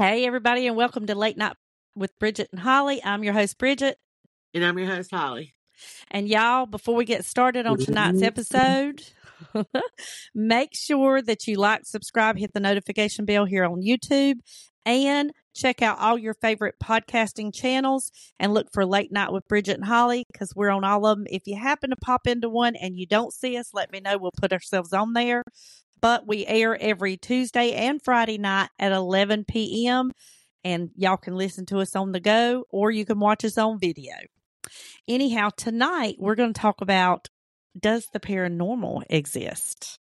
Hey, everybody, and welcome to Late Night with Bridget and Holly. I'm your host, Bridget. And I'm your host, Holly. And y'all, before we get started on tonight's episode, make sure that you like, subscribe, hit the notification bell here on YouTube, and check out all your favorite podcasting channels and look for Late Night with Bridget and Holly because we're on all of them. If you happen to pop into one and you don't see us, let me know. We'll put ourselves on there but we air every Tuesday and Friday night at 11 p.m. And y'all can listen to us on the go or you can watch us on video. Anyhow, tonight we're going to talk about does the paranormal exist?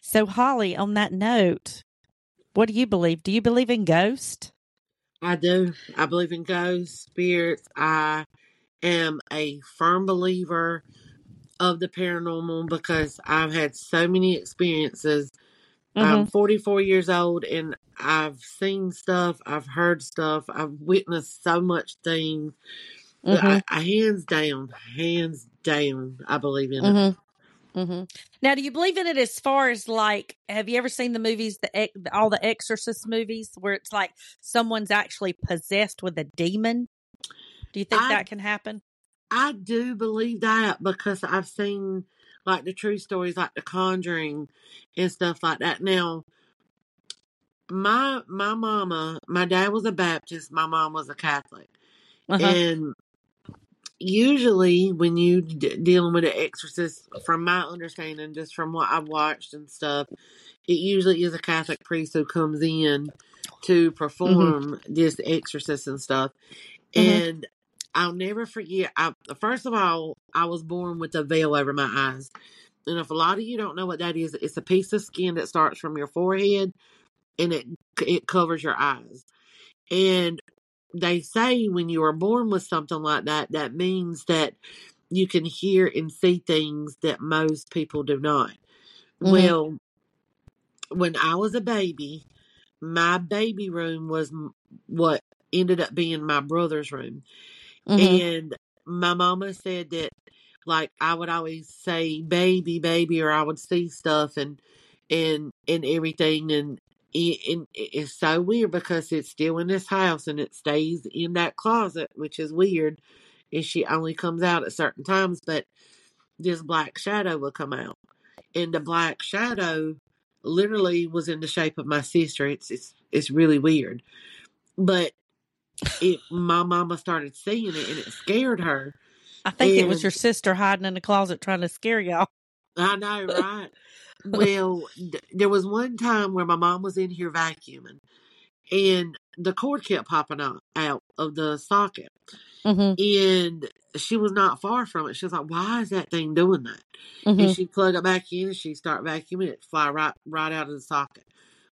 So, Holly, on that note, what do you believe? Do you believe in ghosts? I do. I believe in ghosts, spirits. I am a firm believer of the paranormal because I've had so many experiences Mm-hmm. I'm 44 years old and I've seen stuff, I've heard stuff, I've witnessed so much things. Mm-hmm. I, I, hands down, hands down, I believe in mm-hmm. it. Mm-hmm. Now, do you believe in it as far as like, have you ever seen the movies, the all the Exorcist movies, where it's like someone's actually possessed with a demon? Do you think I, that can happen? I do believe that because I've seen like the true stories, like The Conjuring and stuff like that. Now, my my mama, my dad was a Baptist, my mom was a Catholic, uh-huh. and usually when you d- dealing with an exorcist, from my understanding, just from what I've watched and stuff, it usually is a Catholic priest who comes in to mm-hmm. perform mm-hmm. this exorcist and stuff. Mm-hmm. And I'll never forget. I, first of all, I was born with a veil over my eyes. And if a lot of you don't know what that is, it's a piece of skin that starts from your forehead and it it covers your eyes. And they say when you are born with something like that, that means that you can hear and see things that most people do not. Mm-hmm. Well, when I was a baby, my baby room was what ended up being my brother's room. Mm-hmm. And my mama said that like I would always say baby, baby, or I would see stuff and and and everything and it, it's so weird because it's still in this house and it stays in that closet, which is weird. And she only comes out at certain times, but this black shadow will come out, and the black shadow literally was in the shape of my sister. It's it's it's really weird, but it my mama started seeing it and it scared her. I think and, it was your sister hiding in the closet trying to scare y'all. I know, right? well, there was one time where my mom was in here vacuuming, and the cord kept popping out, out of the socket. Mm-hmm. And she was not far from it. She was like, "Why is that thing doing that?" Mm-hmm. And she plugged it back in, and she start vacuuming it, fly right right out of the socket.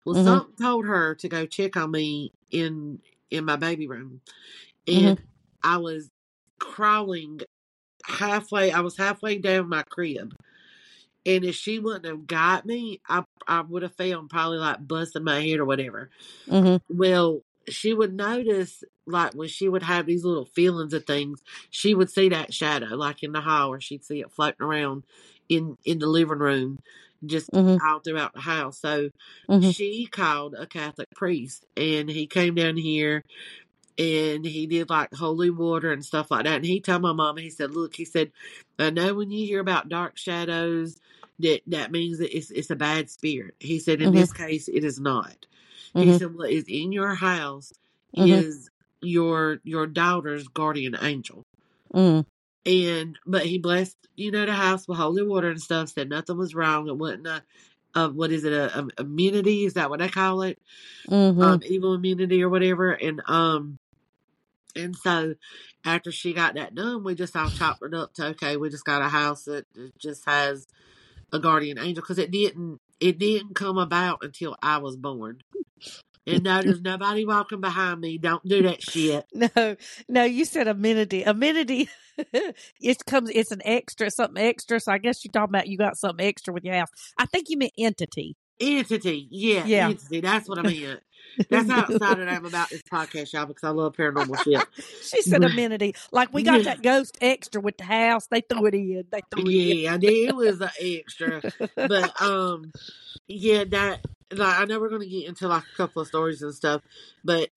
Well, mm-hmm. something told her to go check on me in in my baby room. And mm-hmm. I was crawling halfway, I was halfway down my crib. And if she wouldn't have got me, I I would have fell probably like busting my head or whatever. Mm-hmm. Well, she would notice like when she would have these little feelings of things, she would see that shadow like in the hall or she'd see it floating around in in the living room just mm-hmm. all throughout the house. So mm-hmm. she called a Catholic priest and he came down here and he did like holy water and stuff like that. And he told my mom, he said, Look, he said, I know when you hear about dark shadows, that that means that it's it's a bad spirit. He said, In mm-hmm. this case, it is not. He mm-hmm. said, What is in your house mm-hmm. is your your daughter's guardian angel. Mm and but he blessed you know the house with holy water and stuff. Said nothing was wrong. It wasn't a, a what is it a, a, immunity? Is that what i call it? Mm-hmm. Um, evil immunity or whatever. And um, and so after she got that done, we just all chopped it up to okay. We just got a house that just has a guardian angel because it didn't it didn't come about until I was born. And no, there's nobody walking behind me. Don't do that shit. No, no, you said amenity. Amenity it comes it's an extra, something extra. So I guess you're talking about you got something extra with your house. I think you meant entity. Entity, yeah, yeah. entity. That's what I meant. That's how excited I am about this podcast, y'all, because I love paranormal shit. she said amenity. Like we got that ghost extra with the house. They threw it in. They threw yeah, it in. Yeah, it was an extra. but um yeah, that like I know we're gonna get into like a couple of stories and stuff, but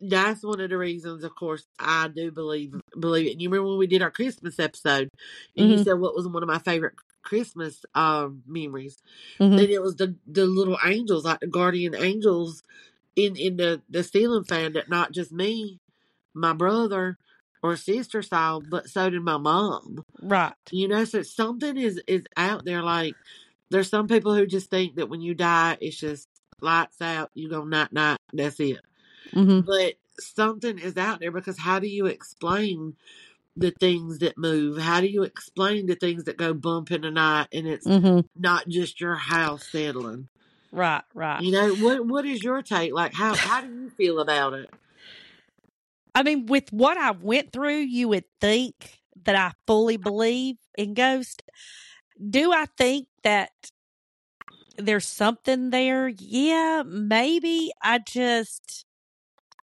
that's one of the reasons, of course, I do believe believe it. And you remember when we did our Christmas episode, and mm-hmm. you said what was one of my favorite Christmas um, memories, mm-hmm. and it was the the little angels, like the guardian angels, in in the the ceiling fan that not just me, my brother or sister saw, but so did my mom. Right. You know, so something is is out there. Like there's some people who just think that when you die, it's just lights out, you go night night, that's it. Mm-hmm. But something is out there because how do you explain the things that move? How do you explain the things that go bump in the night and it's mm-hmm. not just your house settling? Right, right. You know, what what is your take? Like how how do you feel about it? I mean, with what I went through, you would think that I fully believe in ghosts. Do I think that there's something there? Yeah, maybe. I just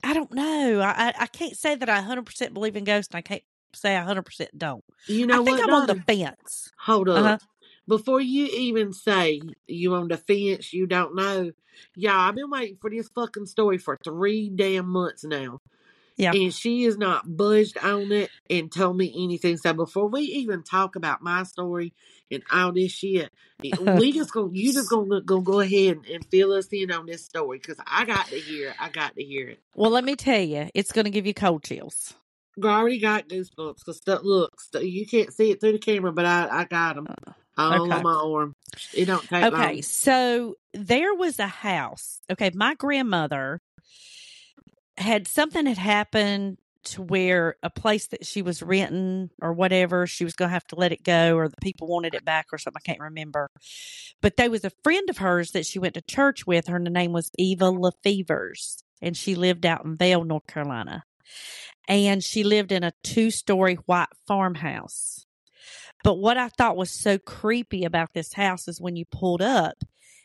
I don't know. I I can't say that I 100% believe in ghosts and I can't say I 100% don't. You know I think what, I'm on the fence. Hold up. Uh-huh. Before you even say you on the fence, you don't know. Yeah, I've been waiting for this fucking story for three damn months now. Yeah. And she is not budged on it and told me anything. So before we even talk about my story and all this shit, we just gonna you just gonna go go ahead and, and fill us in on this story because I got to hear it. I got to hear it. Well, let me tell you, it's gonna give you cold chills. I already got goosebumps because stuff. Look, you can't see it through the camera, but I I got them uh, all okay. on my arm. It don't take okay, long. so there was a house. Okay, my grandmother had something had happened to where a place that she was renting or whatever, she was going to have to let it go or the people wanted it back or something. I can't remember. But there was a friend of hers that she went to church with. Her name was Eva LaFevers, and she lived out in vale North Carolina. And she lived in a two story white farmhouse. But what I thought was so creepy about this house is when you pulled up,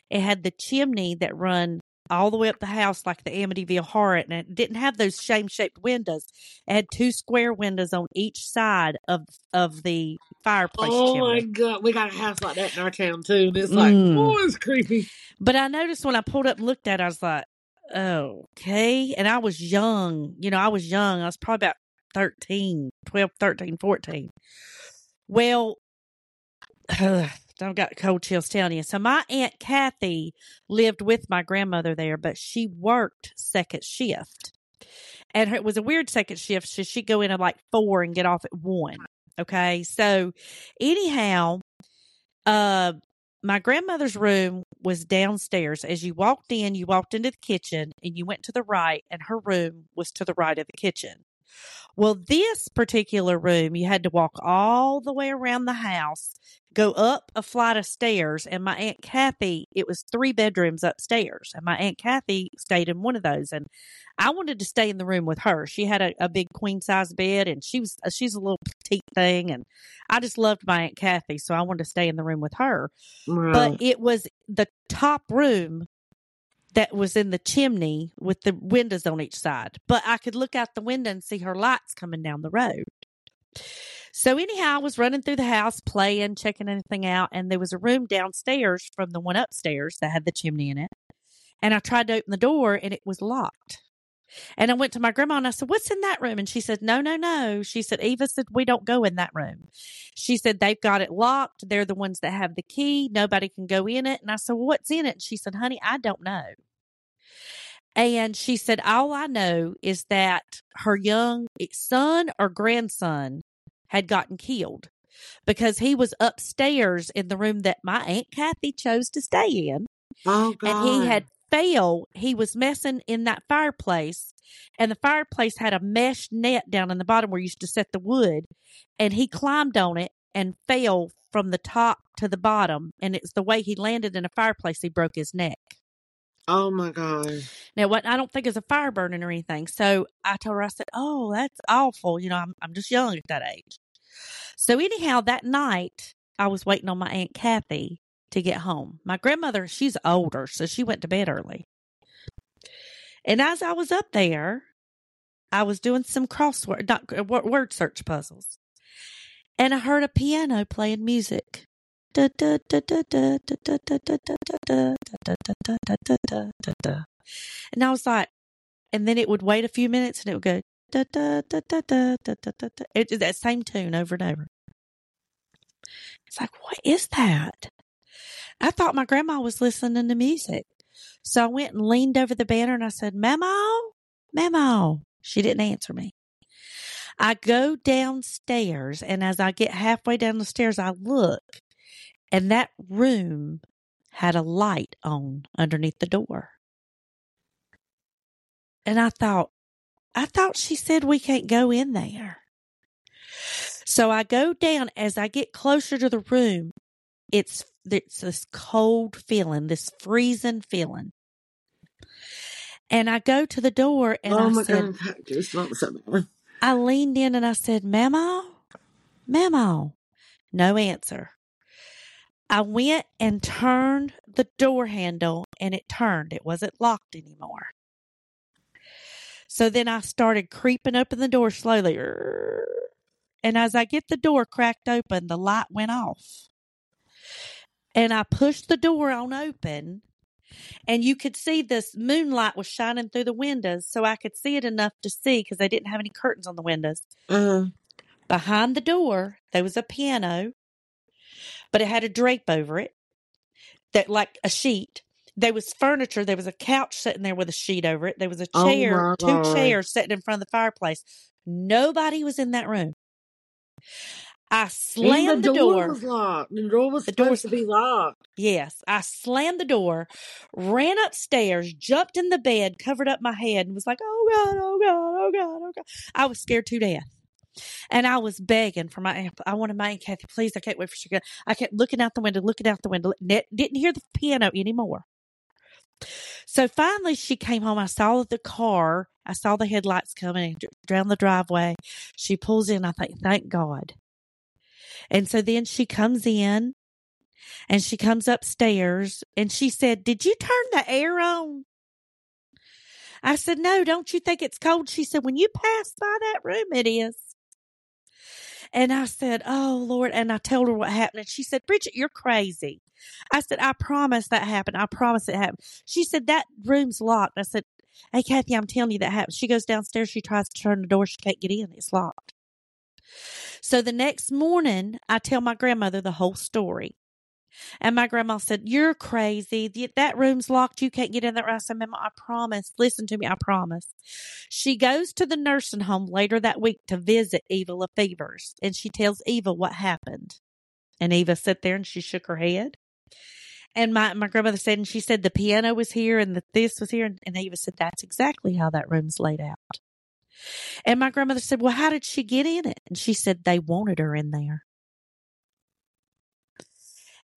it had the chimney that run all the way up the house like the Amityville Horror, and it didn't have those shame shaped windows. It had two square windows on each side of of the fireplace. Oh chimney. my god, we got a house like that in our town too. And it's like, mm. oh, it's creepy. But I noticed when I pulled up and looked at, it, I was like, oh, okay. And I was young, you know, I was young. I was probably about 13, 12, 13, 14. Well, I've got cold chills telling you. So my aunt Kathy lived with my grandmother there, but she worked second shift, and it was a weird second shift. So she'd go in at like four and get off at one. Okay, so anyhow, uh, my grandmother's room was downstairs. As you walked in, you walked into the kitchen and you went to the right, and her room was to the right of the kitchen. Well, this particular room, you had to walk all the way around the house, go up a flight of stairs, and my Aunt Kathy, it was three bedrooms upstairs, and my Aunt Kathy stayed in one of those. And I wanted to stay in the room with her. She had a, a big queen size bed, and she was uh, she's a little petite thing, and I just loved my Aunt Kathy, so I wanted to stay in the room with her. Right. But it was the top room that was in the chimney with the windows on each side. But I could look out the window and see her lights coming down the road. So anyhow, I was running through the house, playing, checking anything out, and there was a room downstairs from the one upstairs that had the chimney in it. And I tried to open the door and it was locked. And I went to my grandma and I said, What's in that room? And she said, No, no, no. She said, Eva said, We don't go in that room. She said, They've got it locked. They're the ones that have the key. Nobody can go in it. And I said, well, What's in it? And she said, Honey, I don't know. And she said, All I know is that her young son or grandson had gotten killed because he was upstairs in the room that my Aunt Kathy chose to stay in. Oh, God. And he had fell. He was messing in that fireplace, and the fireplace had a mesh net down in the bottom where you used to set the wood. And he climbed on it and fell from the top to the bottom. And it's the way he landed in a fireplace, he broke his neck. Oh my God. Now, what I don't think is a fire burning or anything. So I told her, I said, Oh, that's awful. You know, I'm, I'm just young at that age. So, anyhow, that night, I was waiting on my Aunt Kathy to get home. My grandmother, she's older, so she went to bed early. And as I was up there, I was doing some crossword, not, uh, word search puzzles. And I heard a piano playing music. And I was like, and then it would wait a few minutes and it would go that same tune over and over. It's like, what is that? I thought my grandma was listening to music. So I went and leaned over the banner and I said, Memo, Memo. She didn't answer me. I go downstairs and as I get halfway down the stairs, I look and that room had a light on underneath the door. And I thought, I thought she said we can't go in there. So I go down as I get closer to the room. It's it's this cold feeling, this freezing feeling. And I go to the door and oh I my said, God. I leaned in and I said, Memo, Memo. No answer. I went and turned the door handle and it turned. It wasn't locked anymore. So then I started creeping open the door slowly. And as I get the door cracked open, the light went off. And I pushed the door on open and you could see this moonlight was shining through the windows so I could see it enough to see because they didn't have any curtains on the windows. Uh-huh. Behind the door, there was a piano, but it had a drape over it that like a sheet. There was furniture. There was a couch sitting there with a sheet over it. There was a Oh chair, my two chairs sitting in front of the fireplace. Nobody was in that room. I And slammed the door. the, door, door. was locked. The door was The supposed door's- to be locked. Yes, I slammed the door, ran upstairs, jumped in the bed, covered up my head, and was like, "Oh God, oh God, oh God, oh God!" I was scared to death, and I was begging for my aunt. I wanted my aunt Kathy, please. I can't wait for she. go." I kept looking out the window, looking out the window. Didn't hear the piano anymore. So finally, she came home. I saw the car. I saw the headlights coming down the driveway. She pulls in. I think, thank God. And so then she comes in and she comes upstairs and she said, Did you turn the air on? I said, No, don't you think it's cold? She said, When you pass by that room, it is. And I said, Oh Lord. And I told her what happened. And she said, Bridget, you're crazy. I said, I promise that happened. I promise it happened. She said, That room's locked. I said, Hey, Kathy, I'm telling you that happened. She goes downstairs. She tries to turn the door. She can't get in. It's locked. So the next morning, I tell my grandmother the whole story. And my grandma said, You're crazy. That room's locked. You can't get in there. I said, Mama, I promise. Listen to me. I promise. She goes to the nursing home later that week to visit Eva LaFevers. And she tells Eva what happened. And Eva sat there and she shook her head. And my, my grandmother said, and she said the piano was here and the this was here. And, and Eva said, That's exactly how that room's laid out. And my grandmother said, Well, how did she get in it? And she said, They wanted her in there.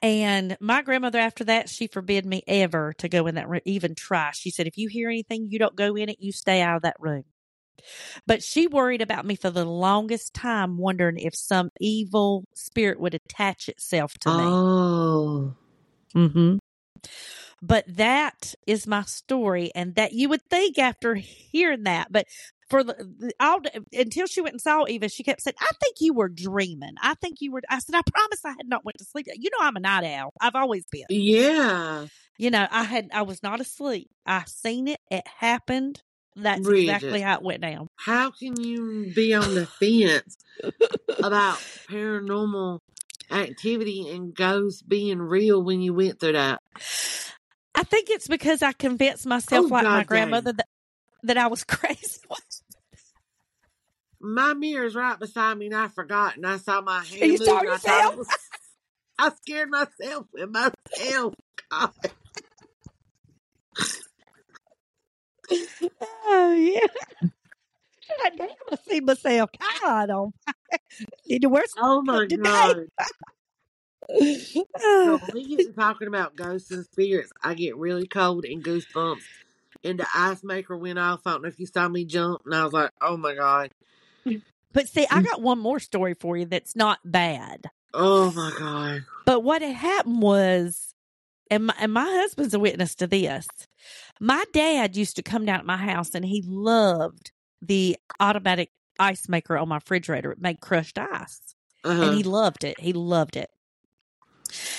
And my grandmother, after that, she forbid me ever to go in that room, even try. She said, if you hear anything, you don't go in it, you stay out of that room. But she worried about me for the longest time, wondering if some evil spirit would attach itself to me. Oh. Mm-hmm. But that is my story, and that you would think after hearing that, but for the, all until she went and saw Eva, she kept saying, "I think you were dreaming. I think you were." I said, "I promise, I had not went to sleep. You know, I'm a night owl. I've always been. Yeah. You know, I had I was not asleep. I seen it. It happened. That's exactly how it went down. How can you be on the fence about paranormal activity and ghosts being real when you went through that? I think it's because I convinced myself, Oh, like my God grandmother, that that I was crazy. My mirror's right beside me and I forgot and I saw my hand You saw and I, thought yourself? it was, I scared myself with myself. God. Oh yeah. God damn, I see myself. God, oh, need to wear some Oh my today. God. So when we get to talking about ghosts and spirits, I get really cold and goosebumps. And the ice maker went off. I don't know if you saw me jump, and I was like, "Oh my god, but see, I got one more story for you that's not bad. oh my god." But what had happened was, and my, and my husband's a witness to this. My dad used to come down at my house, and he loved the automatic ice maker on my refrigerator. It made crushed ice. Uh-huh. and he loved it. He loved it.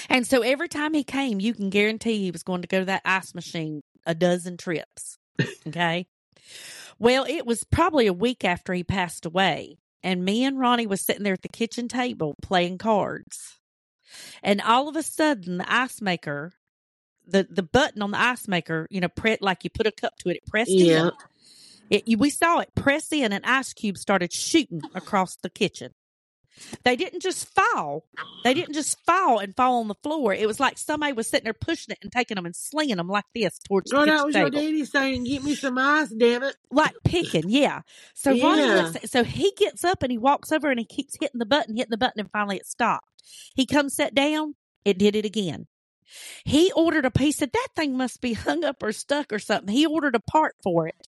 And so every time he came, you can guarantee he was going to go to that ice machine a dozen trips. Okay. Well, it was probably a week after he passed away, and me and Ronnie was sitting there at the kitchen table playing cards. And all of a sudden, the ice maker, the, the button on the ice maker, you know, pre- like you put a cup to it, it pressed yeah. in. It, we saw it press in, and ice cubes started shooting across the kitchen. They didn't just fall. They didn't just fall and fall on the floor. It was like somebody was sitting there pushing it and taking them and slinging them like this towards the oh, that was table. your daddy saying, "Get me some ice, damn it!" Like picking, yeah. So yeah. Ronnie looks, so he gets up and he walks over and he keeps hitting the button, hitting the button, and finally it stopped. He comes sat down. It did it again. He ordered a piece of that thing must be hung up or stuck or something. He ordered a part for it.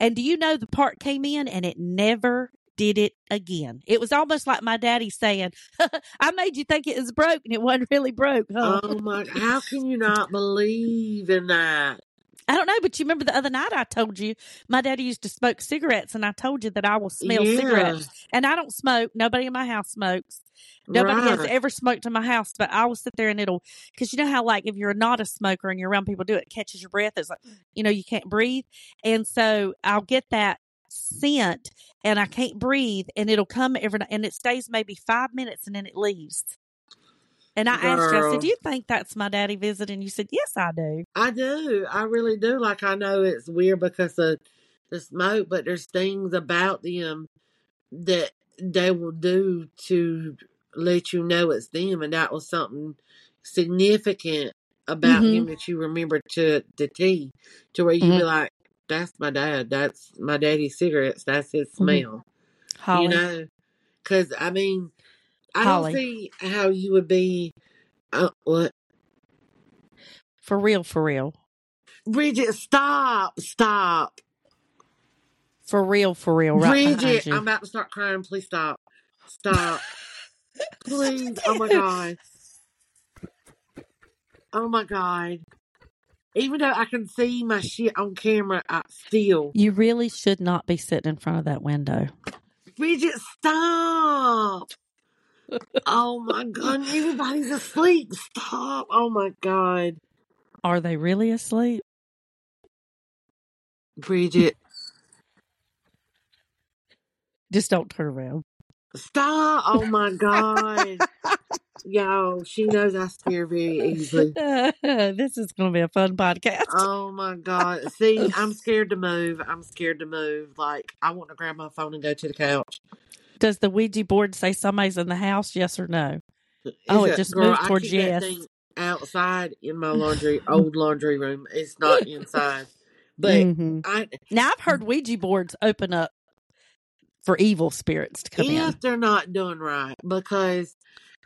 And do you know the part came in and it never did it again. It was almost like my daddy saying, I made you think it was broke and it wasn't really broke. Huh? Oh my, how can you not believe in that? I don't know, but you remember the other night I told you my daddy used to smoke cigarettes, and I told you that I will smell yeah. cigarettes. And I don't smoke. Nobody in my house smokes. Nobody right. has ever smoked in my house, but I will sit there and it'll, because you know how, like, if you're not a smoker and you're around people do it, it catches your breath. It's like, you know, you can't breathe. And so I'll get that scent and I can't breathe and it'll come every night and it stays maybe five minutes and then it leaves. And I Girl. asked you, I said, Do you think that's my daddy visiting? You said, Yes, I do. I do. I really do. Like, I know it's weird because of the smoke, but there's things about them that they will do to let you know it's them. And that was something significant about mm-hmm. him that you remember to the T, to where you mm-hmm. be like, that's my dad. That's my daddy's cigarettes. That's his mm-hmm. smell. Mm-hmm. You know, because I mean, I Holly. don't see how you would be. Uh, what? For real, for real. Bridget, stop, stop. For real, for real. Right Bridget, I'm about to start crying. Please stop. Stop. Please. Oh my God. Oh my God. Even though I can see my shit on camera, I still. You really should not be sitting in front of that window. Bridget, stop. oh my god, everybody's asleep. Stop. Oh my god. Are they really asleep? Bridget. Just don't turn around. Stop. Oh my god. Yo, she knows I scare very easily. this is going to be a fun podcast. Oh my god! See, I'm scared to move. I'm scared to move. Like I want to grab my phone and go to the couch. Does the Ouija board say somebody's in the house? Yes or no? Oh, it just girl, moved towards yes. outside in my laundry, old laundry room. It's not inside. But mm-hmm. I now I've heard Ouija boards open up for evil spirits to come if in. If they're not doing right, because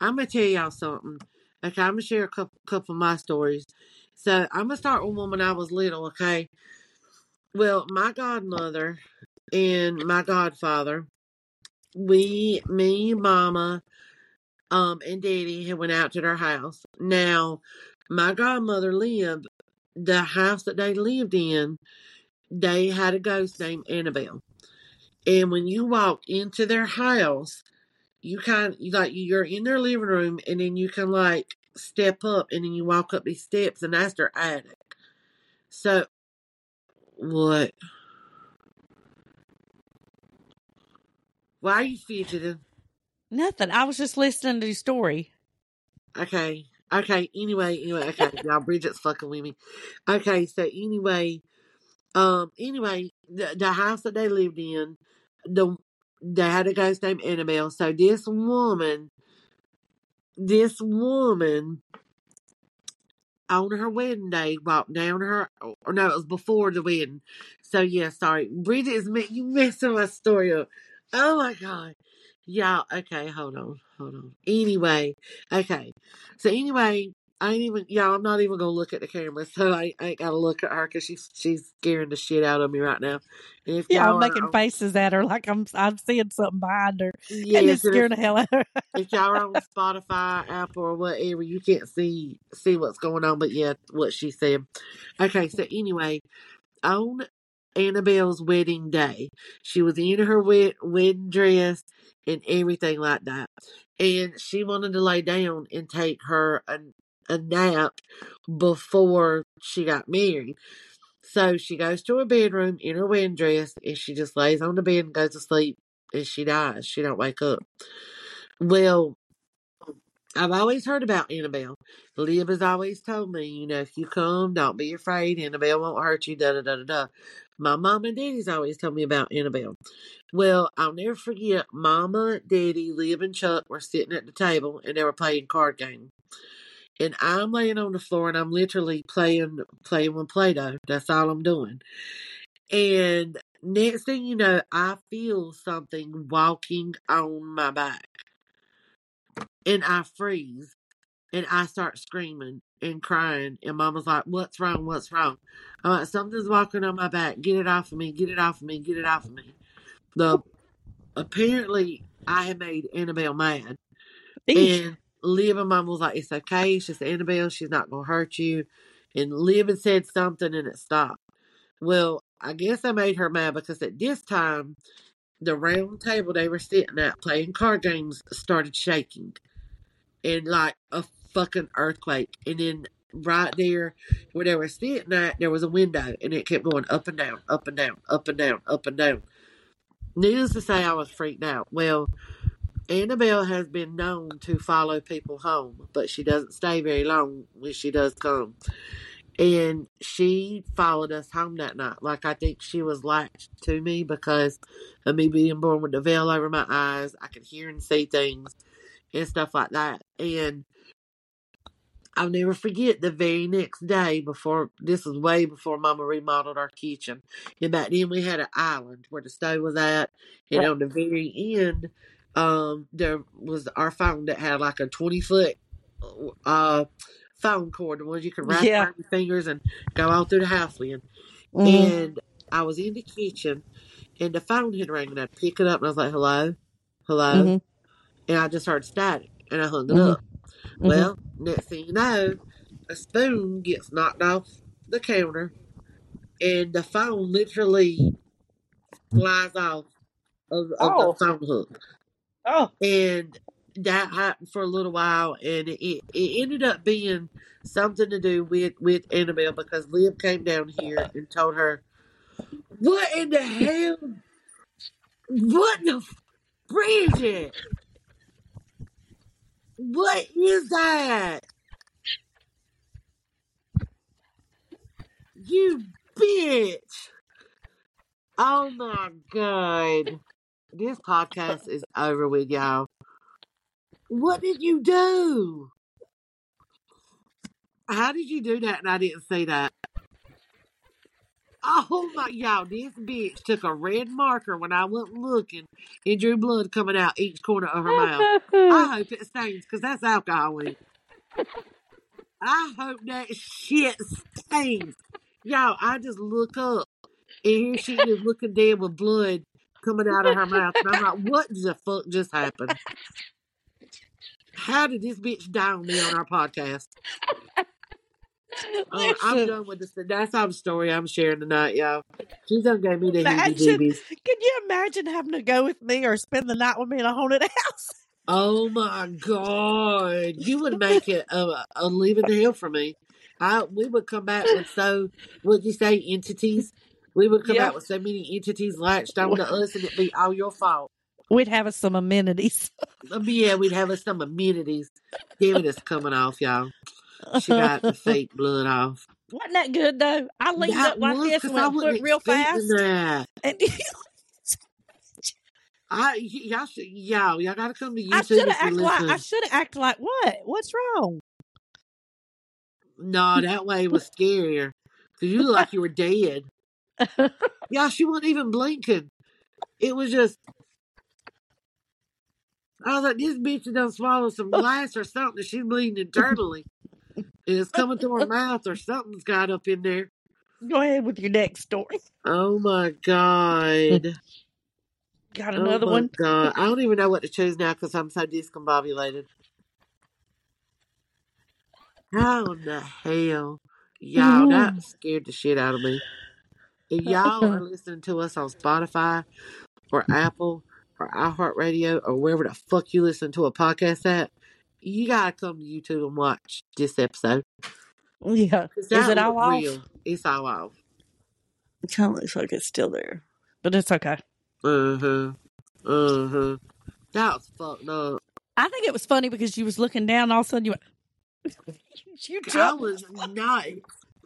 I'm gonna tell y'all something. Okay, I'm gonna share a couple, couple of my stories. So I'm gonna start with one when I was little. Okay. Well, my godmother and my godfather, we, me, mama, um, and daddy had went out to their house. Now, my godmother lived the house that they lived in. They had a ghost named Annabelle, and when you walk into their house, you kind you like you're in their living room and then you can like step up and then you walk up these steps and that's their attic. So what? Why are you fidgeting? Nothing. I was just listening to your story. Okay. Okay. Anyway, anyway, okay. Y'all Bridget's fucking with me. Okay, so anyway, um, anyway, the, the house that they lived in, the they had a ghost named Annabelle. So this woman, this woman on her wedding day walked down her, or no, it was before the wedding. So yeah, sorry. Bridget is, you messing my story up. Oh my God. Yeah, okay, hold on, hold on. Anyway, okay. So anyway, I ain't even, yeah, I'm not even gonna look at the camera, so I, I ain't gotta look at her because she's she's scaring the shit out of me right now. And if yeah, I'm making are, faces at her like I'm I'm seeing something behind her, yes, and it's scaring if, the hell out of her. if y'all are on Spotify, Apple, or whatever, you can't see see what's going on, but yeah, what she said. Okay, so anyway, on Annabelle's wedding day, she was in her wed- wedding dress and everything like that, and she wanted to lay down and take her a nap before she got married. So she goes to her bedroom in her wedding dress and she just lays on the bed and goes to sleep and she dies. She don't wake up. Well, I've always heard about Annabelle. Lib has always told me, you know, if you come, don't be afraid. Annabelle won't hurt you. Da da da da da. My mom and daddy's always told me about Annabelle. Well, I'll never forget. Mama, Daddy, Lib, and Chuck were sitting at the table and they were playing card game. And I'm laying on the floor and I'm literally playing playing with Play-Doh. That's all I'm doing. And next thing you know, I feel something walking on my back and I freeze and I start screaming and crying. And Mama's like, What's wrong? What's wrong? I'm like, Something's walking on my back. Get it off of me. Get it off of me. Get it off of me. The apparently I had made Annabelle mad. And and Mom was like, It's okay. It's just Annabelle. She's not to hurt you. And Liv said something and it stopped. Well, I guess I made her mad because at this time, the round table they were sitting at playing card games started shaking and like a fucking earthquake. And then right there where they were sitting at, there was a window and it kept going up and down, up and down, up and down, up and down. Needless to say, I was freaked out. Well, Annabelle has been known to follow people home, but she doesn't stay very long when she does come. And she followed us home that night. Like I think she was latched to me because of me being born with the veil over my eyes. I could hear and see things and stuff like that. And I'll never forget the very next day before this was way before Mama remodeled our kitchen. And back then we had an island where the stove was at, and on the very end, um, there was our phone that had like a twenty foot uh phone cord, the ones you could wrap yeah. around your fingers and go all through the house with. Mm-hmm. And I was in the kitchen and the phone had rang and I'd pick it up and I was like, Hello? Hello? Mm-hmm. And I just heard static and I hung it mm-hmm. up. Mm-hmm. Well, next thing you know, a spoon gets knocked off the counter, and the phone literally flies off of, of oh. the phone hook. Oh. And that happened for a little while, and it, it ended up being something to do with, with Annabelle because Liv came down here and told her, What in the hell? What the Bridget? What is that? You bitch. Oh my god. This podcast is over with, y'all. What did you do? How did you do that and I didn't see that? Oh my, y'all, this bitch took a red marker when I wasn't looking and drew blood coming out each corner of her mouth. I hope it stains because that's alcohol I hope that shit stains. Y'all, I just look up and here she is looking dead with blood coming out of her mouth. And I'm like, what the fuck just happened? How did this bitch die on me on our podcast? Oh, I'm done with this. That's our story I'm sharing tonight, y'all. She done gave me the heebie-jeebies. Can you imagine having to go with me or spend the night with me in a haunted house? Oh my god, you would make it a, a leaving the hill for me. I we would come back with so would you say entities? We would come yeah. out with so many entities latched onto us, and it'd be all your fault. We'd have us some amenities. Um, yeah, we'd have us some amenities. Damn it, it's coming off, y'all. She got the fake blood off. Wasn't that good though? I leaned that up like this and went real fast. That. And I y'all should y'all y'all gotta come to YouTube. I should have acted like I should have acted like what? What's wrong? No, that way was scarier because you look like you were dead. Yeah, she wasn't even blinking. It was just. I was like, this bitch done swallowed some glass or something. She's bleeding internally. it's coming through her mouth or something's got up in there. Go ahead with your next story. Oh my god. Got oh another oh one? God. I don't even know what to choose now because I'm so discombobulated. How in the hell? Y'all, that scared the shit out of me. If y'all are listening to us on Spotify or Apple or iHeartRadio or wherever the fuck you listen to a podcast at, you gotta come to YouTube and watch this episode. Yeah. Is it all real. off? It's all off. It kind of looks like it's still there, but it's okay. Uh huh. Uh huh. That was fucked up. I think it was funny because you was looking down, all of a sudden you went. you That jumped. was not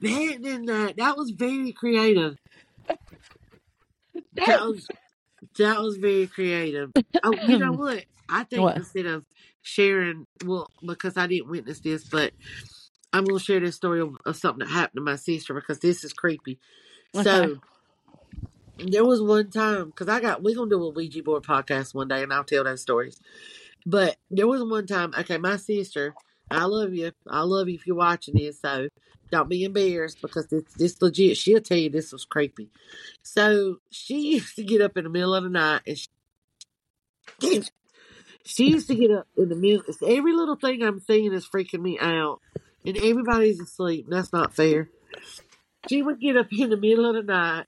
that and that. That was very creative. That was that was very creative. Oh, you know what? I think What? instead of sharing, well, because I didn't witness this, but I'm gonna share this story of, of something that happened to my sister because this is creepy. Okay. So there was one time because I got we're gonna do a Ouija board podcast one day, and I'll tell those stories. But there was one time. Okay, my sister. I love you. I love you if you're watching this. So don't be embarrassed because this this legit. She'll tell you this was creepy. So she used to get up in the middle of the night and she, she used to get up in the middle. Every little thing I'm seeing is freaking me out, and everybody's asleep. That's not fair. She would get up in the middle of the night.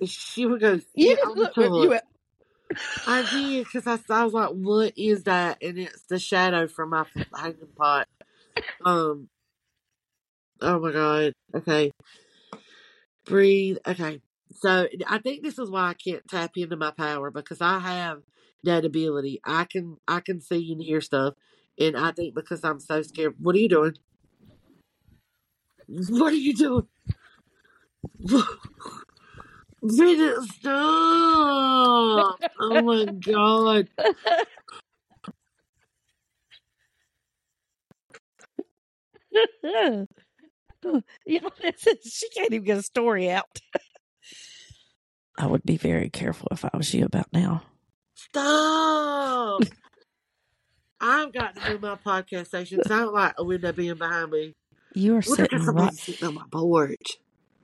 and She would go You just looked. You went. I did because I, I was like, "What is that?" And it's the shadow from my hanging pot. Um. Oh my god. Okay. Breathe. Okay. So I think this is why I can't tap into my power because I have that ability. I can I can see and hear stuff, and I think because I'm so scared. What are you doing? What are you doing? Bridget, stop! Oh my god. you know, this is, she can't even get a story out. I would be very careful if I was you about now. Stop! I've got to do my podcast station 'cause I don't like a window being behind me. You are sitting right. sitting on my porch.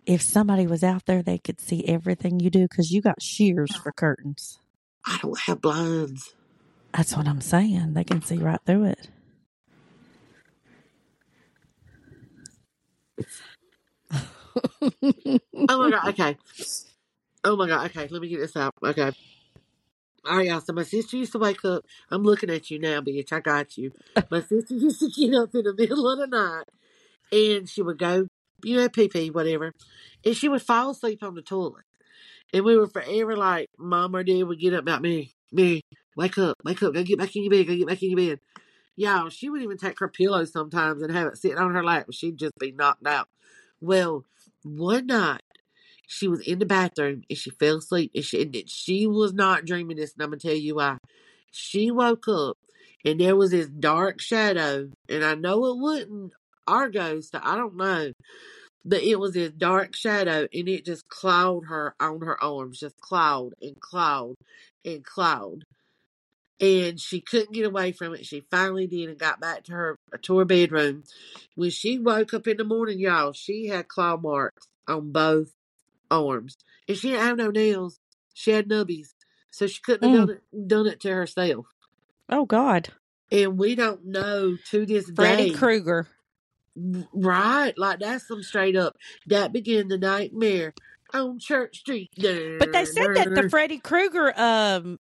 If somebody was out there, they could see everything you do because you got shears for curtains. I don't have blinds. That's what I'm saying. They can see right through it. Oh my god, okay. Oh my god, okay, let me get this out. Okay. Alright, y'all. So my sister used to wake up. I'm looking at you now, bitch. I got you. My sister used to get up in the middle of the night and she would go, you know, pee pee, whatever. And she would fall asleep on the toilet. And we were forever like, mom or dad would get up about me, me, wake up, wake up, go get back in your bed, go get back in your bed. Y'all, she would even take her pillow sometimes and have it sitting on her lap. She'd just be knocked out. Well, one night she was in the bathroom and she fell asleep and she, and she was not dreaming this and I'm gonna tell you why. She woke up and there was this dark shadow and I know it wasn't our ghost, I don't know. But it was this dark shadow and it just clawed her on her arms, just clawed and clawed and clawed. And she couldn't get away from it. She finally did and got back to her to her bedroom. When she woke up in the morning, y'all, she had claw marks on both arms. And she didn't have no nails. She had nubbies. So she couldn't have Mm. done it done it to herself. Oh God, And we don't know to this Freddy day. Krueger. Right, like that's some straight up. That began the nightmare on Church Street. But they said that the Freddy Krueger, um,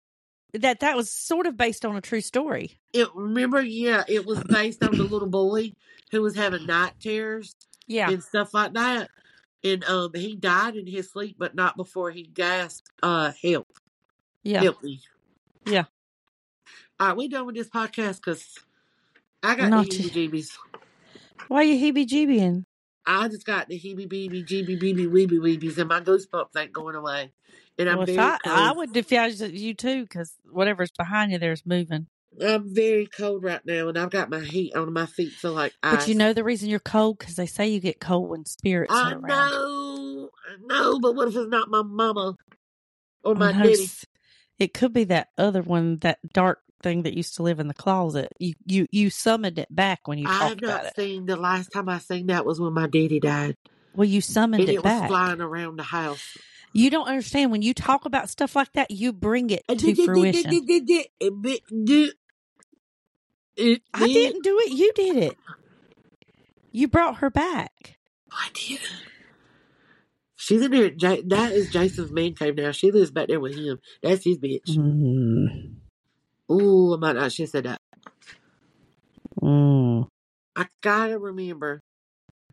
that that was sort of based on a true story. It remember, yeah, it was based on the little boy who was having night terrors Yeah, and stuff like that. And um, he died in his sleep, but not before he gasped, "Uh, help, yeah. help me." Yeah. All right, we done with this podcast because I got Not the heebie-jeebies. Why are you heebie-jeebiing? I just got the heebie beebie jeebie beebie weebie weebies, and my goosebumps ain't going away. And I'm Well, very I. I would was you too, because whatever's behind you there is moving. I'm very cold right now, and I've got my heat on my feet, feel like ice. But you know the reason you're cold because they say you get cold when spirits I are around. know, I know, but what if it's not my mama or my know daddy? It could be that other one, that dark thing that used to live in the closet. You you you summoned it back when you I have not it. seen the last time I seen that was when my daddy died, Well, you summoned and it, it was back. flying around the house. You don't understand when you talk about stuff like that. You bring it to fruition. I didn't do it. You did it. You brought her back. I did. She's in there. That is Jason's man cave now. She lives back there with him. That's his bitch. Mm. Ooh, I might not should said that. Mm. I gotta remember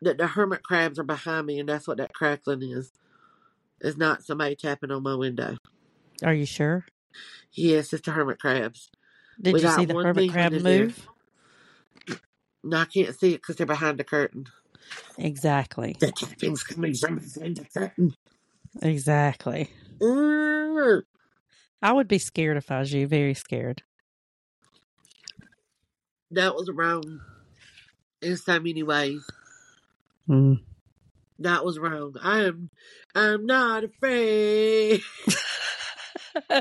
that the hermit crabs are behind me, and that's what that crackling is. Is not somebody tapping on my window. Are you sure? Yes, it's the hermit crabs. Did We you see the hermit crab in there. move? No, I can't see it because they're behind the curtain. Exactly. The tapping's coming from behind the curtain. Exactly. Mm. I would be scared if I was you. Very scared. That was wrong in so many ways. Mm. That was wrong. I'm I'm not afraid.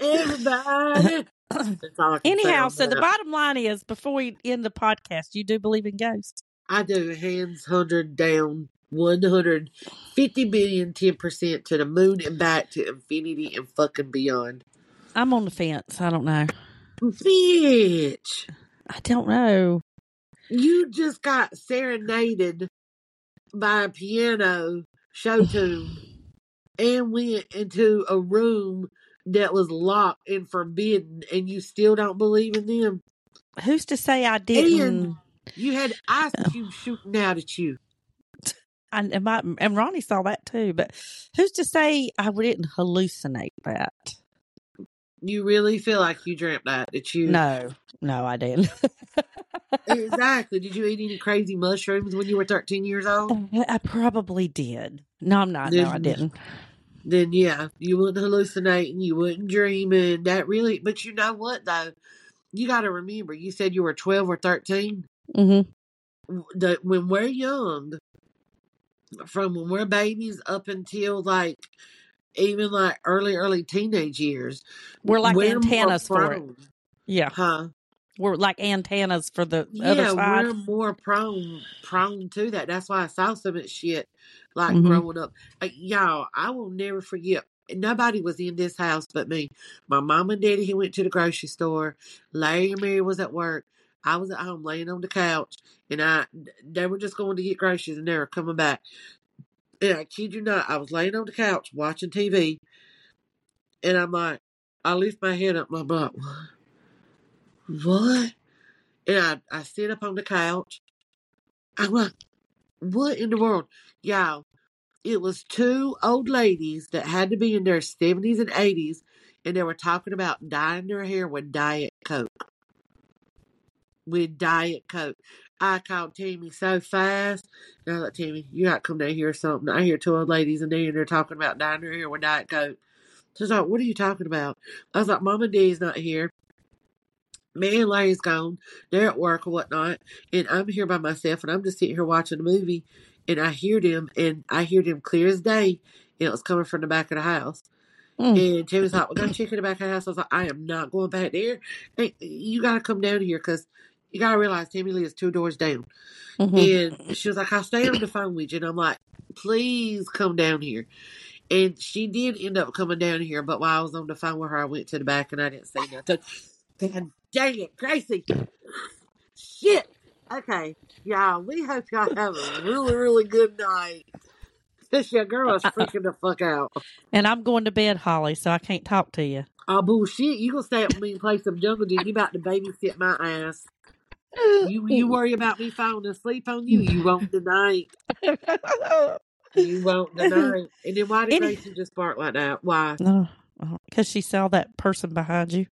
Everybody. That's all I can say Anyhow, so the bottom line is before we end the podcast, you do believe in ghosts. I do hands hundred down, one hundred fifty billion, ten percent to the moon and back to infinity and fucking beyond. I'm on the fence. I don't know. Bitch, I don't know. you just got serenaded by a piano show tune and went into a room that was locked and forbidden, and you still don't believe in them. Who's to say I didn't? You had ice oh. cubes shooting out at you. And, and, my, and Ronnie saw that too. But who's to say I didn't hallucinate that? You really feel like you dreamt that? Did you? No, no, I didn't. exactly. Did you eat any crazy mushrooms when you were 13 years old? I probably did. No, I'm not. No, I didn't. Then yeah, you wouldn't hallucinate and you wouldn't dream and That really, but you know what though? You got to remember, you said you were 12 or 13. Mm-hmm. That when we're young, from when we're babies up until like even like early, early teenage years, We're like antennas for it. Yeah, Huh? we're like antennas for the other Yeah, side. we're more prone prone to that. That's why I saw some of shit like Mhm. growing up. Like, y'all, I will never forget. Nobody was in this house but me. My mom and daddy he went to the grocery store. Larry and Mary was at work. I was at home laying on the couch, and I they were just going to get groceries, and they were coming back. And I kid you not, I was laying on the couch watching TV, and I'm like, I lift my head up, my butt. What? And I, I sit up on the couch. I'm like, what in the world? Y'all, it was two old ladies that had to be in their 70s and 80s, and they were talking about dyeing their hair with Diet Coke. With Diet Coke. I called Tammy so fast. And I was like, Tammy, you got to come down here or something. I hear two old ladies in there, and they're talking about dyeing their hair with Diet Coke. She's like, what are you talking about? I was like, Mama and Daddy's not here. Me and Larry's gone. They're at work or whatnot. And I'm here by myself and I'm just sitting here watching a movie and I hear them and I hear them clear as day. And it was coming from the back of the house. Mm. And Tammy's like, We're gonna check in the back of the house. I was like, I am not going back there. Hey, you gotta come down here because you gotta realize Tammy Lee is two doors down. Mhm. And she was like, I'll stay on the phone with you. And I'm like, please come down here. And she did end up coming down here, but while I was on the phone with her, I went to the back and I didn't say nothing. God dang it, Gracie. Shit. Okay, y'all, we hope y'all have a really, really good night. This young girl is freaking the fuck out. And I'm going to bed, Holly, so I can't talk to you. Oh, bullshit. You gonna stay up with me and play some jungle gym. You about to babysit my ass. You you worry about me falling asleep on you. You won't tonight. You won't tonight. And then why did Any- Gracie just bark like that? Why? No, uh-huh, because she saw that person behind you.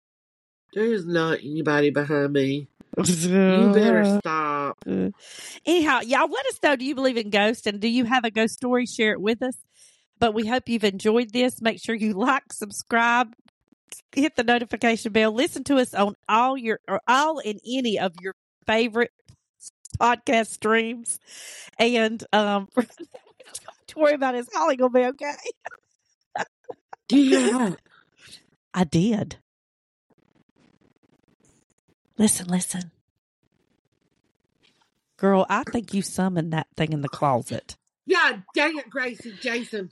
There's not anybody behind me. You better stop. Anyhow, y'all let us know. Do you believe in ghosts and do you have a ghost story? Share it with us. But we hope you've enjoyed this. Make sure you like, subscribe, hit the notification bell. Listen to us on all your or all and any of your favorite podcast streams. And um to worry about is Holly gonna be okay. Do you? I did. Listen, listen. Girl, I think you summoned that thing in the closet. Yeah, dang it, Gracie, Jason.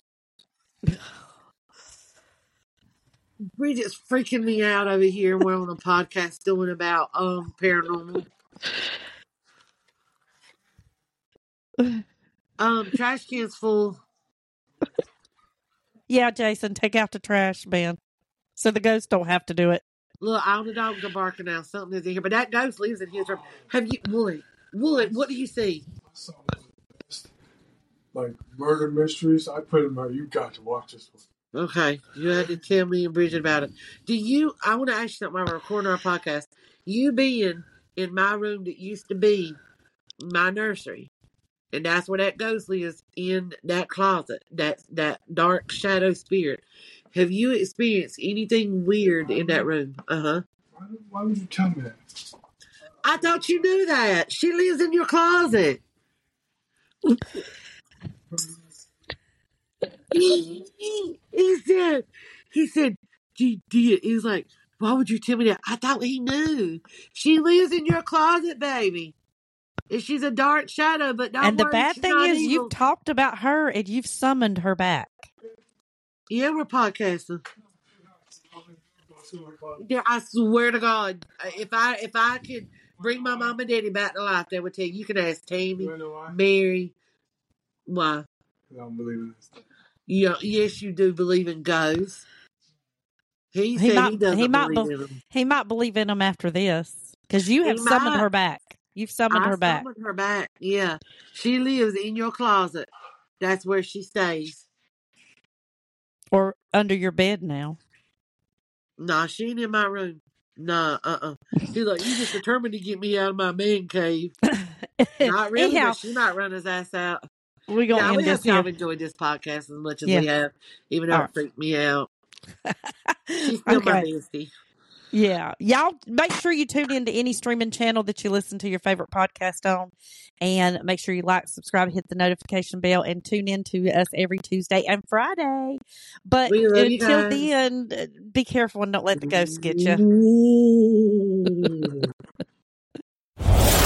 Bridget's freaking me out over here. We're on a podcast doing about um paranormal. Um, trash can's full. Yeah, Jason, take out the trash, man. So the ghosts don't have to do it. Look, all the dogs are barking now. Something is in here, but that ghost lives in his room. Have you, Wood? Wood, what do you see? like murder mysteries, I put them out. You got to watch this one. Okay, you had to tell me and Bridget about it. Do you? I want to ask you something. While we're recording our podcast, you being in my room that used to be my nursery, and that's where that ghostly is in that closet. That that dark shadow spirit. Have you experienced anything weird in that room? Uh huh. Why, why would you tell me that? I thought you knew that. She lives in your closet. he, he, he said, he said, you did. He was like, why would you tell me that? I thought he knew. She lives in your closet, baby. And she's a dark shadow, but don't And the worry, bad thing is, evil. you've talked about her and you've summoned her back. Yeah, we're podcasting. Yeah, I swear to God, if I if I could bring my mom and daddy back to life, they would tell you. You can ask Tammy, You know why? Mary. Why? I don't believe in this. Yeah, yes, you do believe in ghosts. He, He said he might- doesn't he might believe be- in them. He might believe in them after this because you He have summoned might. her back. You've summoned I her back. summoned her back. Yeah, she lives in your closet. That's where she stays. or under your bed now. Nah, she ain't in my room. Nah, uh, uh He's like, you just determined to get me out of my man cave. Not really, Anyhow, but she might run his ass out. we're gonna Yeah, end we this hope y'all enjoyed this podcast as much as Yeah. we have, even though All it freaked me out. She's still my okay. bestie. Yeah. Y'all make sure you tune into any streaming channel that you listen to your favorite podcast on. And make sure you like, subscribe, hit the notification bell, and tune in to us every Tuesday and Friday. But We love you until then, be careful and don't let the ghosts get you.